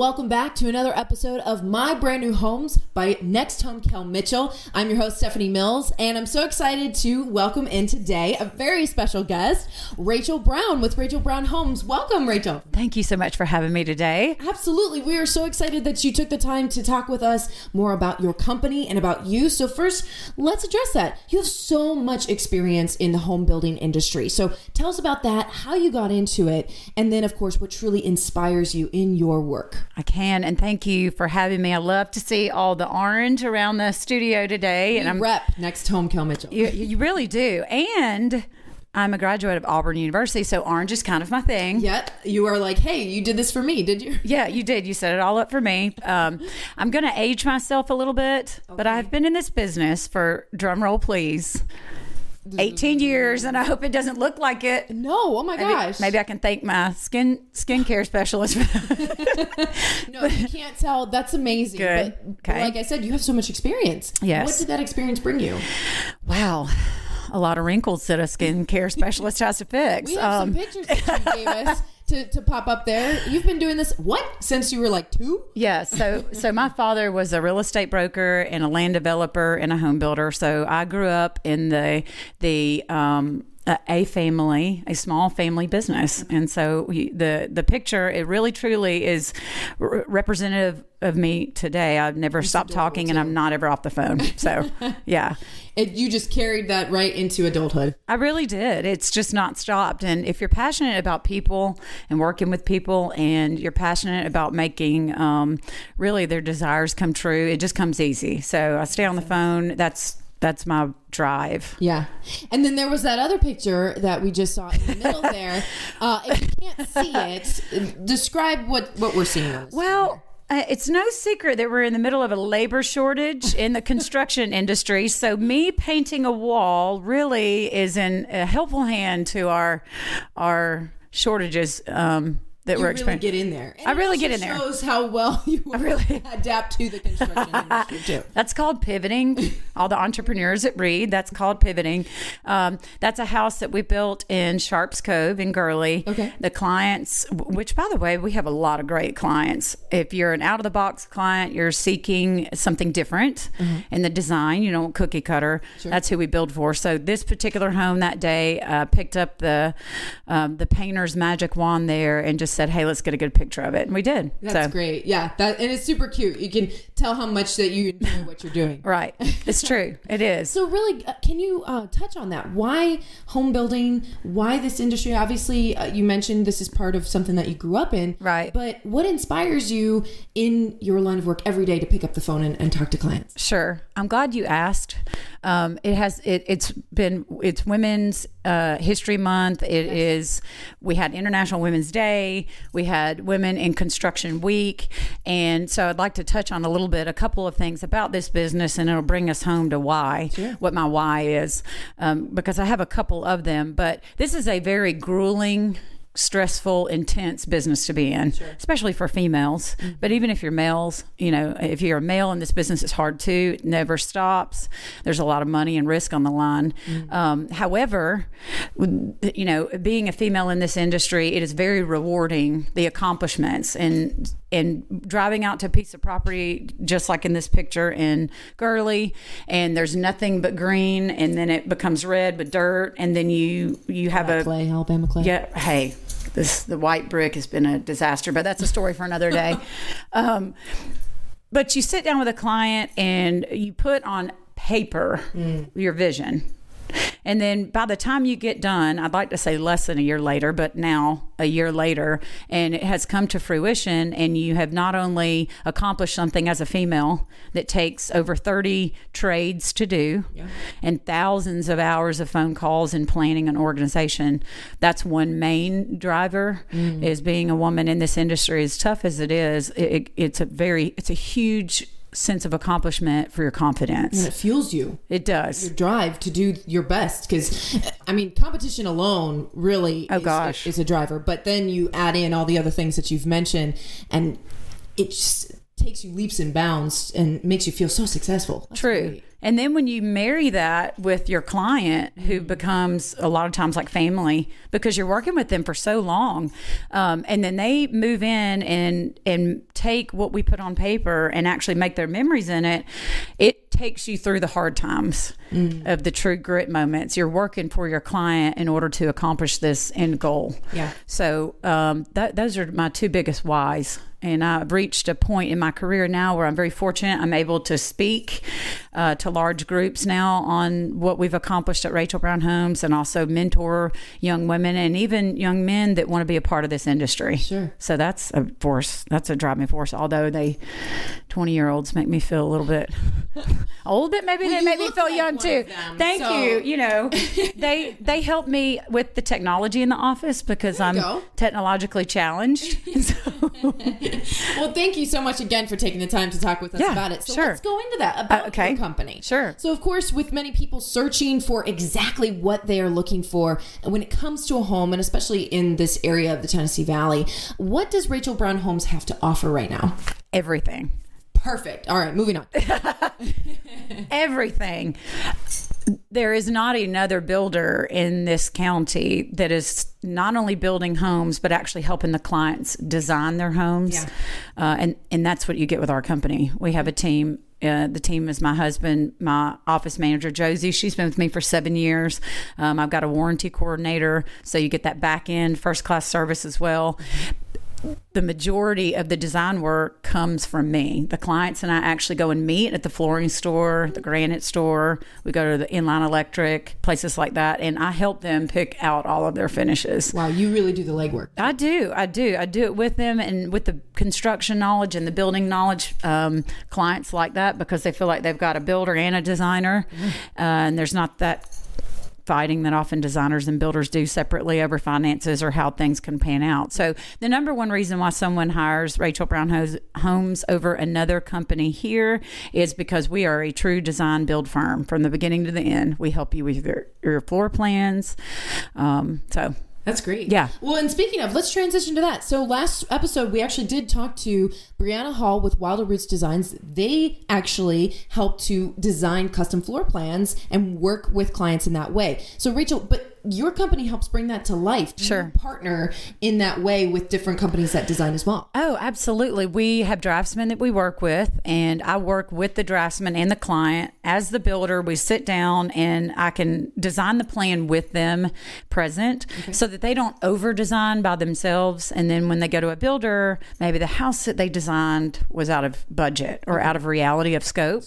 welcome back to another episode of My Brand New Homes by Next Home Kel Mitchell. I'm your host, Stephanie Mills, and I'm so excited to welcome in today a very special guest, Rachel Brown with Rachel Brown Homes. Welcome, Rachel. Thank you so much for having me today. Absolutely. We are so excited that you took the time to talk with us more about your company and about you. So, first, let's address that. You have so much experience in the home building industry. So, tell us about that, how you got into it, and then, of course, what truly inspires you in your work. I can, and thank you for having me. I love to see all the orange around the studio today, and You I'm rep Next Home Kel Mitchell. you, you really do. And I'm a graduate of Auburn University, so orange is kind of my thing. Yet you are like, hey, you did this for me, did you? Yeah, you did. You set it all up for me. Um, I'm going to age myself a little bit, but I've been in this business for drum roll, please, 18 years, and I hope it doesn't look like it. No, oh my Maybe, gosh. maybe I can thank my skin skincare specialist. No, you can't tell. That's amazing. Good. But, Okay. like I said, you have so much experience. Yes. What did that experience bring you? wow, a lot of wrinkles that a skincare specialist has to fix. We have Um, some pictures that you gave us to, to pop up there. You've been doing this, what, since you were like two? Yeah, so so my father was a real estate broker and a land developer and a home builder. So I grew up in the the um, a- a family, a small family business, and so we, the the picture it really truly is r- representative of me today. I've never stopped talking, and I'm not ever off the phone. So yeah. It, you just carried that right into adulthood. I really did. It's just not stopped. And if you're passionate about people and working with people, and you're passionate about making um, really their desires come true, it just comes easy. So I stay on the phone. That's that's my drive. Yeah. And then there was that other picture that we just saw in the middle there. Uh, if you can't see it, describe what, what we're seeing. Well. Uh, it's no secret that we're in the middle of a labor shortage in the construction industry. So, me painting a wall really is in a helpful hand to our our shortages um, that you we're really experiencing. get in there. And I really get in there. shows how well you really- adapt to the construction industry, too. That's called pivoting. All the entrepreneurs that read, that's called pivoting. Um, that's a house that we built in Sharps Cove in Gurley. Okay. The clients, which by the way, we have a lot of great clients. If you're an out of the box client, you're seeking something different in the design, you know, cookie cutter. That's who we build for. So this particular home that day uh, picked up the um, the painter's magic wand there and just said, "Hey, let's get a good picture of it," and we did. That's so, great. Yeah, that and it's super cute. You can tell how much that you enjoy what you're doing. Right. It's true. It is. So really, uh, can you uh, touch on that? Why home building? Why this industry? Obviously, uh, you mentioned this is part of something that you grew up in, Right. But what inspires you in your line of work every day to pick up the phone and, and talk to clients? Sure. I'm glad you asked. Um, it has. It, it's been. It's Women's uh, History Month. It is. We had International Women's Day. We had Women in Construction Week, and so I'd like to touch on a little bit, a couple of things about this business, and it'll bring us home to why, what my why is, um, because I have a couple of them. But this is a very grueling stressful, intense business to be in, especially for females. But even if you're males, you know, if you're a male in this business, it's hard too. It never stops. There's a lot of money and risk on the line. Um, however, you know, being a female in this industry, it is very rewarding. The accomplishments and and driving out to a piece of property, just like in this picture in Gurley, and there's nothing but green, and then it becomes red with dirt, and then you you have a Clay, Alabama Clay. yeah. Hey, this the white brick has been a disaster, but that's a story for another day. um, but you sit down with a client and you put on paper your vision. And then by the time you get done, I'd like to say less than a year later, but now a year later, and it has come to fruition, and you have not only accomplished something as a female that takes over 30 trades to do and thousands of hours of phone calls and planning an organization. That's one main driver mm. is being a woman in this industry. As tough as it is, it, it's a very, it's a huge sense of accomplishment for your confidence. And it fuels you. It does. your drive to do your best because i mean competition alone really Oh, is, gosh. is a driver but then you add in all the other things that you've mentioned and it just takes you leaps and bounds and makes you feel so successful. That's True. great. And then when you marry that with your client, who becomes a lot of times like family, because you're working with them for so long, um, and then they move in and and take what we put on paper and actually make their memories in it, it takes you through the hard times of the true grit moments. You're working for your client in order to accomplish this end goal. Yeah. So um, that, those are my two biggest whys. And I've reached a point in my career now where I'm very fortunate. I'm able to speak uh, to large groups now on what we've accomplished at Rachel Brown Homes and also mentor young women and even young men that want to be a part of this industry. Sure. So that's a force. That's a driving force. Although they, 20 year olds make me feel a little bit old, but maybe Well, they make me feel like young too. them, Thank so- you. You know, they they help me with the technology in the office because I'm go. technologically challenged. Well, thank you so much again for taking the time to talk with us Yeah, about it. So sure. let's go into that about Uh, okay. your company. Sure. So, of course, with many people searching for exactly what they are looking for, when it comes to a home, and especially in this area of the Tennessee Valley, what does Rachel Brown Homes have to offer right now? everything. Perfect. All right, moving on. everything. There is not another builder in this county that is not only building homes but actually helping the clients design their homes, Yeah. uh, and and that's what you get with our company. We have a team. Uh, the team is my husband, my office manager Josie. She's been with me for seven years. Um, I've got a warranty coordinator, so you get that back end first class service as well the majority of the design work comes from me. The clients and I actually go and meet at the flooring store, the granite store. We go to the inline electric, places like that, and I help them pick out all of their finishes. Wow, you really do the legwork. I do, I do, I do it with them and with the construction knowledge and the building knowledge. Um, clients like that because they feel like they've got a builder and a designer, uh, and there's not that fighting that often designers and builders do separately over finances or how things can pan out. So the number one reason why someone hires Rachel Brown Homes over another company here is because we are a true design build firm from the beginning to the end. We help you with your, your floor plans. Um, so That's great. Yeah. Well, and speaking of, let's transition to that. So last episode, we actually did talk to Brianna Hall with Wilder Roots Designs. They actually help to design custom floor plans and work with clients in that way. So Rachel, but your company helps bring that to life. Do Sure. partner in that way with different companies that design as well. Oh, absolutely. We have draftsmen that we work with, and I work with the draftsman and the client. As the builder, we sit down and I can design the plan with them present so that they don't over design by themselves. And then when they go to a builder, maybe the house that they designed was out of budget or out of reality of scope.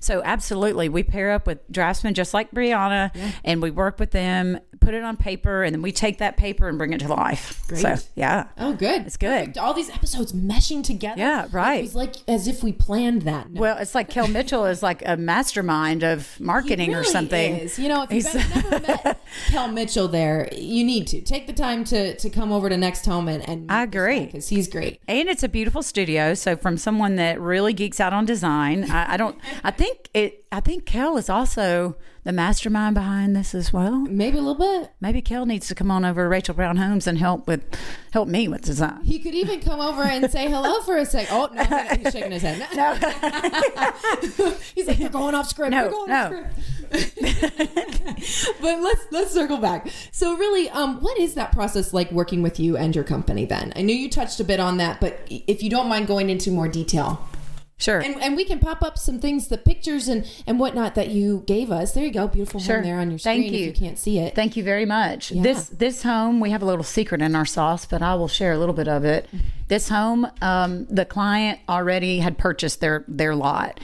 So, absolutely, we pair up with draftsmen just like Brianna and we work with them, put it on paper, and then we take that paper and bring it to life. Great. So, yeah. Oh, good. It's good. Perfect. All these episodes meshing together. Yeah, right. It was like as if we planned that. No. Well, it's like Kel Mitchell is like a mastermind of marketing He or something. is. You know, if you've never met Kel Mitchell there, you need to take the time to to come over to Next Home and, and I agree. because he's great. And it's a beautiful studio. So from someone that really geeks out on design, I, I don't. I think it. I think Kel is also the mastermind behind this as well. Maybe a little bit. Maybe Kel needs to come on over to Rachel Brown Homes and help with help me with design. He could even come over and say hello for a sec. Oh no, he's shaking his head. No, he's like, "You're going off script. No, You're going no. off script." but let's let's circle back. So really, um, what is that process like working with you and your company? Then I know you touched a bit on that, but if you don't mind going into more detail. Sure. And, and we can pop up some things, the pictures and, and whatnot that you gave us. There you go, beautiful Sure. home there on your screen. Thank If you. you can't see it, Thank you very much. This this home, we have a little secret in our sauce, but I will share a little bit of it. This home, um, the client already had purchased their their lot.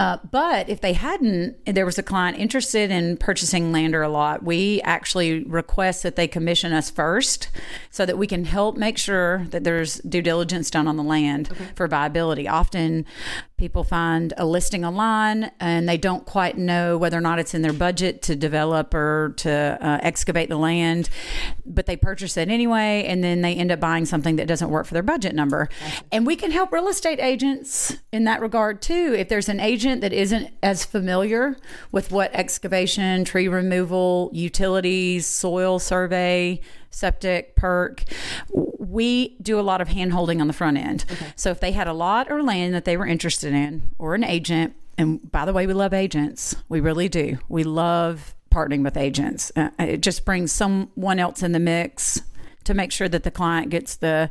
Uh, but if they hadn't, there was a client interested in purchasing land or a lot, we actually request that they commission us first so that we can help make sure that there's due diligence done on the land for viability. Often people find a listing online and they don't quite know whether or not it's in their budget to develop or to uh, excavate the land, but they purchase it anyway, and then they end up buying something that doesn't work for their budget number. And we can help real estate agents in that regard too. If there's an agent that isn't as familiar with what excavation, tree removal, utilities, soil survey, septic, perk. We do a lot of hand holding on the front end. So if they had a lot or land that they were interested in, or an agent, and by the way, we love agents. We really do. We love partnering with agents. Uh, it just brings someone else in the mix to make sure that the client gets the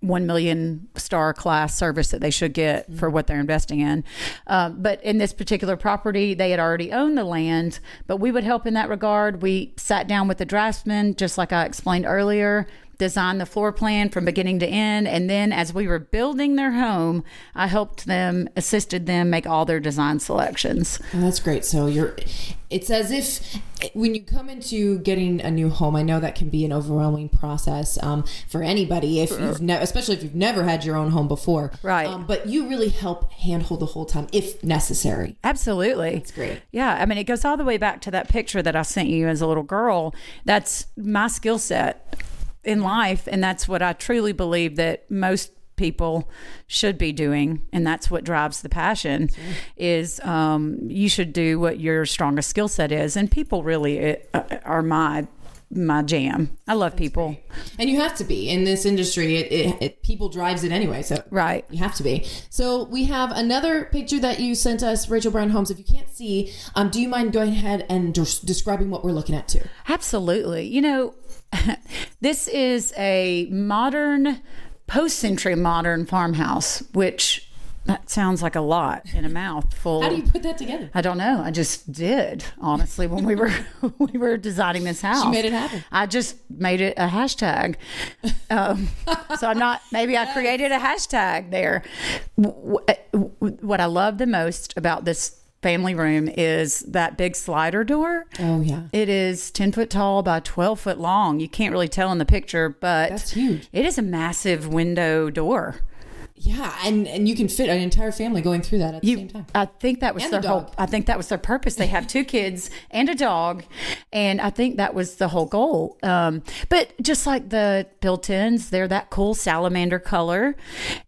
1 million star class service that they should get for what they're investing in. Um, but in this particular property, they had already owned the land, but we would help in that regard. We sat down with the draftsman, just like I explained earlier, designed the floor plan from beginning to end. And then as we were building their home, I helped them, assisted them make all their design selections. Oh, that's great. So you're, it's as if when you come into getting a new home, I know that can be an overwhelming process um, for anybody, if you've ne- especially if you've never had your own home before. Right. Um, but you really help handhold the whole time if necessary. Absolutely. That's great. Yeah, I mean, it goes all the way back to that picture that I sent you as a little girl. That's my skill set in life, and that's what I truly believe that most people should be doing and that's what drives the passion is um, you should do what your strongest skill set is and people really uh, are my my jam i love people And you have to be in this industry. It, it, it people drives it anyway. So right You have to be. So we have another picture that you sent us, Rachel Brown Homes. If you can't see, um, do you mind going ahead and des- describing what we're looking at too? Absolutely. You know, this is a modern, post century modern farmhouse, which that sounds like a lot in a mouthful. How do you put that together? I don't know. I just did, honestly, when we were we were designing this house. She made it happen. I just made it a hashtag. Um, so I'm not. Maybe I created a hashtag there. What I love the most about this family room is that big slider door. Oh yeah, It is 10 foot tall by 12 foot long. You can't really tell in the picture, but That's huge. It is a massive window door. yeah, and and you can fit an entire family going through that at the same time. I think that was And their the whole. I think that was their purpose. They have two kids and a dog, and I think that was the whole goal. Um, but just like the built-ins, they're that cool salamander color,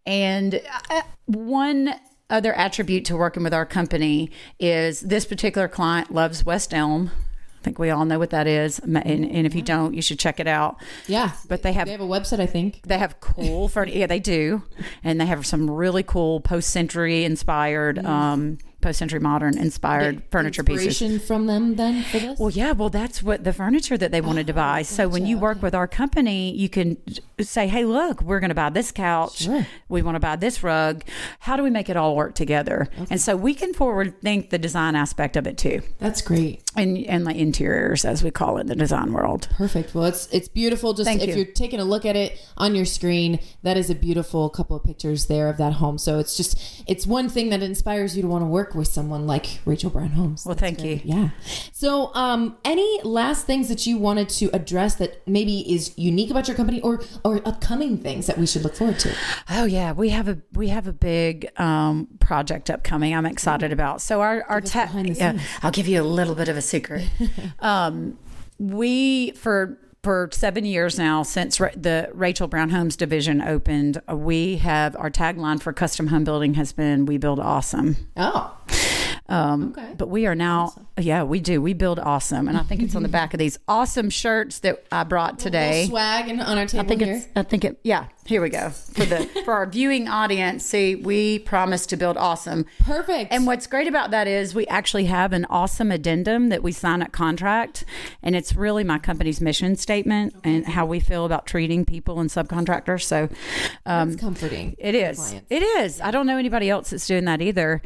and uh, one other attribute to working with our company is this particular client loves West Elm. I think we all know what that is, and, and if you don't, you should check it out. Yeah, But they have they have a website, I think. they have cool furniture. Yeah, they do, and they have some really cool post-century inspired, um, post-century modern inspired furniture pieces. Inspiration from them then for this. Well, yeah, well, that's what the furniture that they wanted to oh, buy. So when you work with our company, you can say, "Hey, look, we're going to buy this couch. Sure. We want to buy this rug. How do we make it all work together?" And so we can forward think the design aspect of it too, That's great. and and the interiors as we call it in the design world. Perfect. Well, it's it's beautiful. Just Thank if you. are taking a look at it on your screen, that is a beautiful couple of pictures there of that home. So it's just it's one thing that inspires you to want to work with someone like Rachel Brown Homes. Well, That's thank great. you. Yeah. So, um, any last things that you wanted to address that maybe is unique about your company, or or upcoming things that we should look forward to? Oh yeah, we have a we have a big um, project upcoming. I'm excited about. So our our us ta- behind the yeah, scenes. I'll give you a little bit of a secret. um, we for for seven years now since the Rachel Brown Homes division opened, we have our tagline for custom home building has been "We build awesome." Oh, Um, Okay. But we are now, yeah, we do. We build awesome, and I think it's on the back of these awesome shirts that I brought today. swag and on our table I think here. it's. I think it. Yeah. Here we go for the for our viewing audience. See, we promise to build awesome. Perfect. And what's great about that is we actually have an awesome addendum that we sign at contract, and it's really my company's mission statement and how we feel about treating people and subcontractors. So um, it's comforting. it is. It is. I don't know anybody else that's doing that either.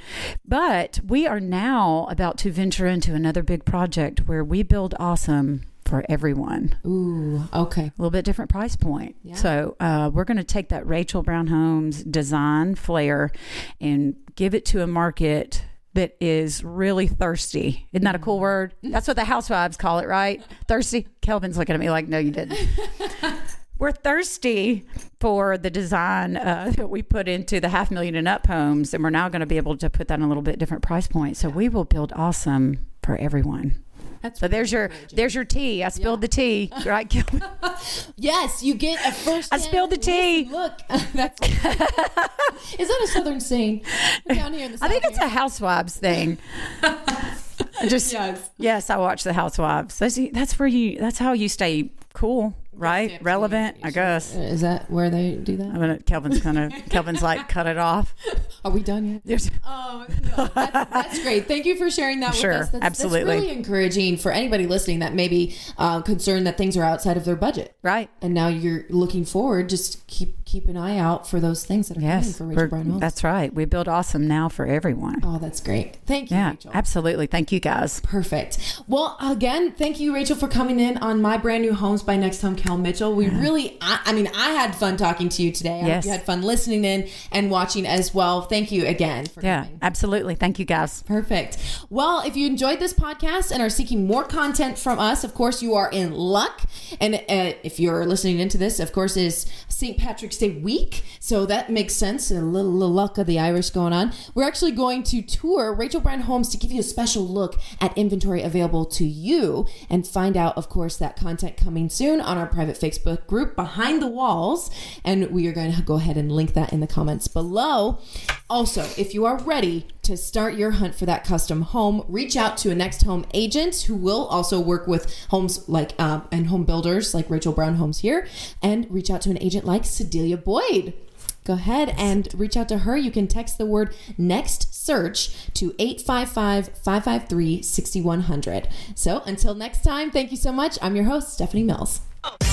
But we are now about to venture into another big project where we build awesome for everyone Ooh, okay. a little bit different price point. So uh, we're going to take that Rachel Brown Homes design flair and give it to a market that is really thirsty. Isn't that a cool word? That's what the housewives call it, right? Thirsty. Kelvin's looking at me like, no, you didn't. We're thirsty for the design uh, that we put into the half million and up homes, and we're now going to be able to put that in a little bit different price point. So we will build awesome for everone. That's So there's your there's your tea. I spilled the tea, right, Kelvin? Yes, you get a first. I spilled the tea. Look, that's, is that a southern saying? We're down here in the I think it's a housewives thing. Just Yes. yes, I watch the housewives. That's that's where you that's how you stay cool right? Relevant, I guess. Is that where they do that? I'm gonna. Kelvin's gonna. Kelvin's like, cut it off. Are we done yet? There's- Oh, no, that's, that's great. Thank you for sharing that Sure, with us. That's, absolutely. That's really encouraging for anybody listening that may be uh, concerned that things are outside of their budget. right. And now you're looking forward. Just keep keep an eye out for those things that are coming for Rachel we're- Brown that's right. We build awesome now for everyone. Oh, that's great. Thank you, yeah, Rachel. absolutely. Thank you, guys. Perfect. Well, again, thank you, Rachel, for coming in on my brand new homes by Next Home Kel Mitchell. We really, I, I mean, I had fun talking to you today. I hope Yes. you had fun listening in and watching as well. Thank you again for Yeah, coming. absolutely. Thank you, guys. Perfect. Well, if you enjoyed this podcast and are seeking more content from us, of course, you are in luck. And uh, if you're listening into this, of course, is St. Patrick's Day week. So that makes sense. A little, little luck of the Irish going on. We're actually going to tour Rachel Brown Homes to give you a special look at inventory available to you and find out, of course, that content coming soon on our private Facebook group, Behind the Walls. And we are going to go ahead and link that in the comments below. Also, if you are ready to start your hunt for that custom home, reach out to a next home agent who will also work with homes like um, and home builders like Rachel Brown Homes here, and reach out to an agent like Sedelia Boyd. Go ahead and reach out to her. You can text the word next search to 855 553 6100. So until next time, thank you so much. I'm your host, Stephanie Mills. Oh.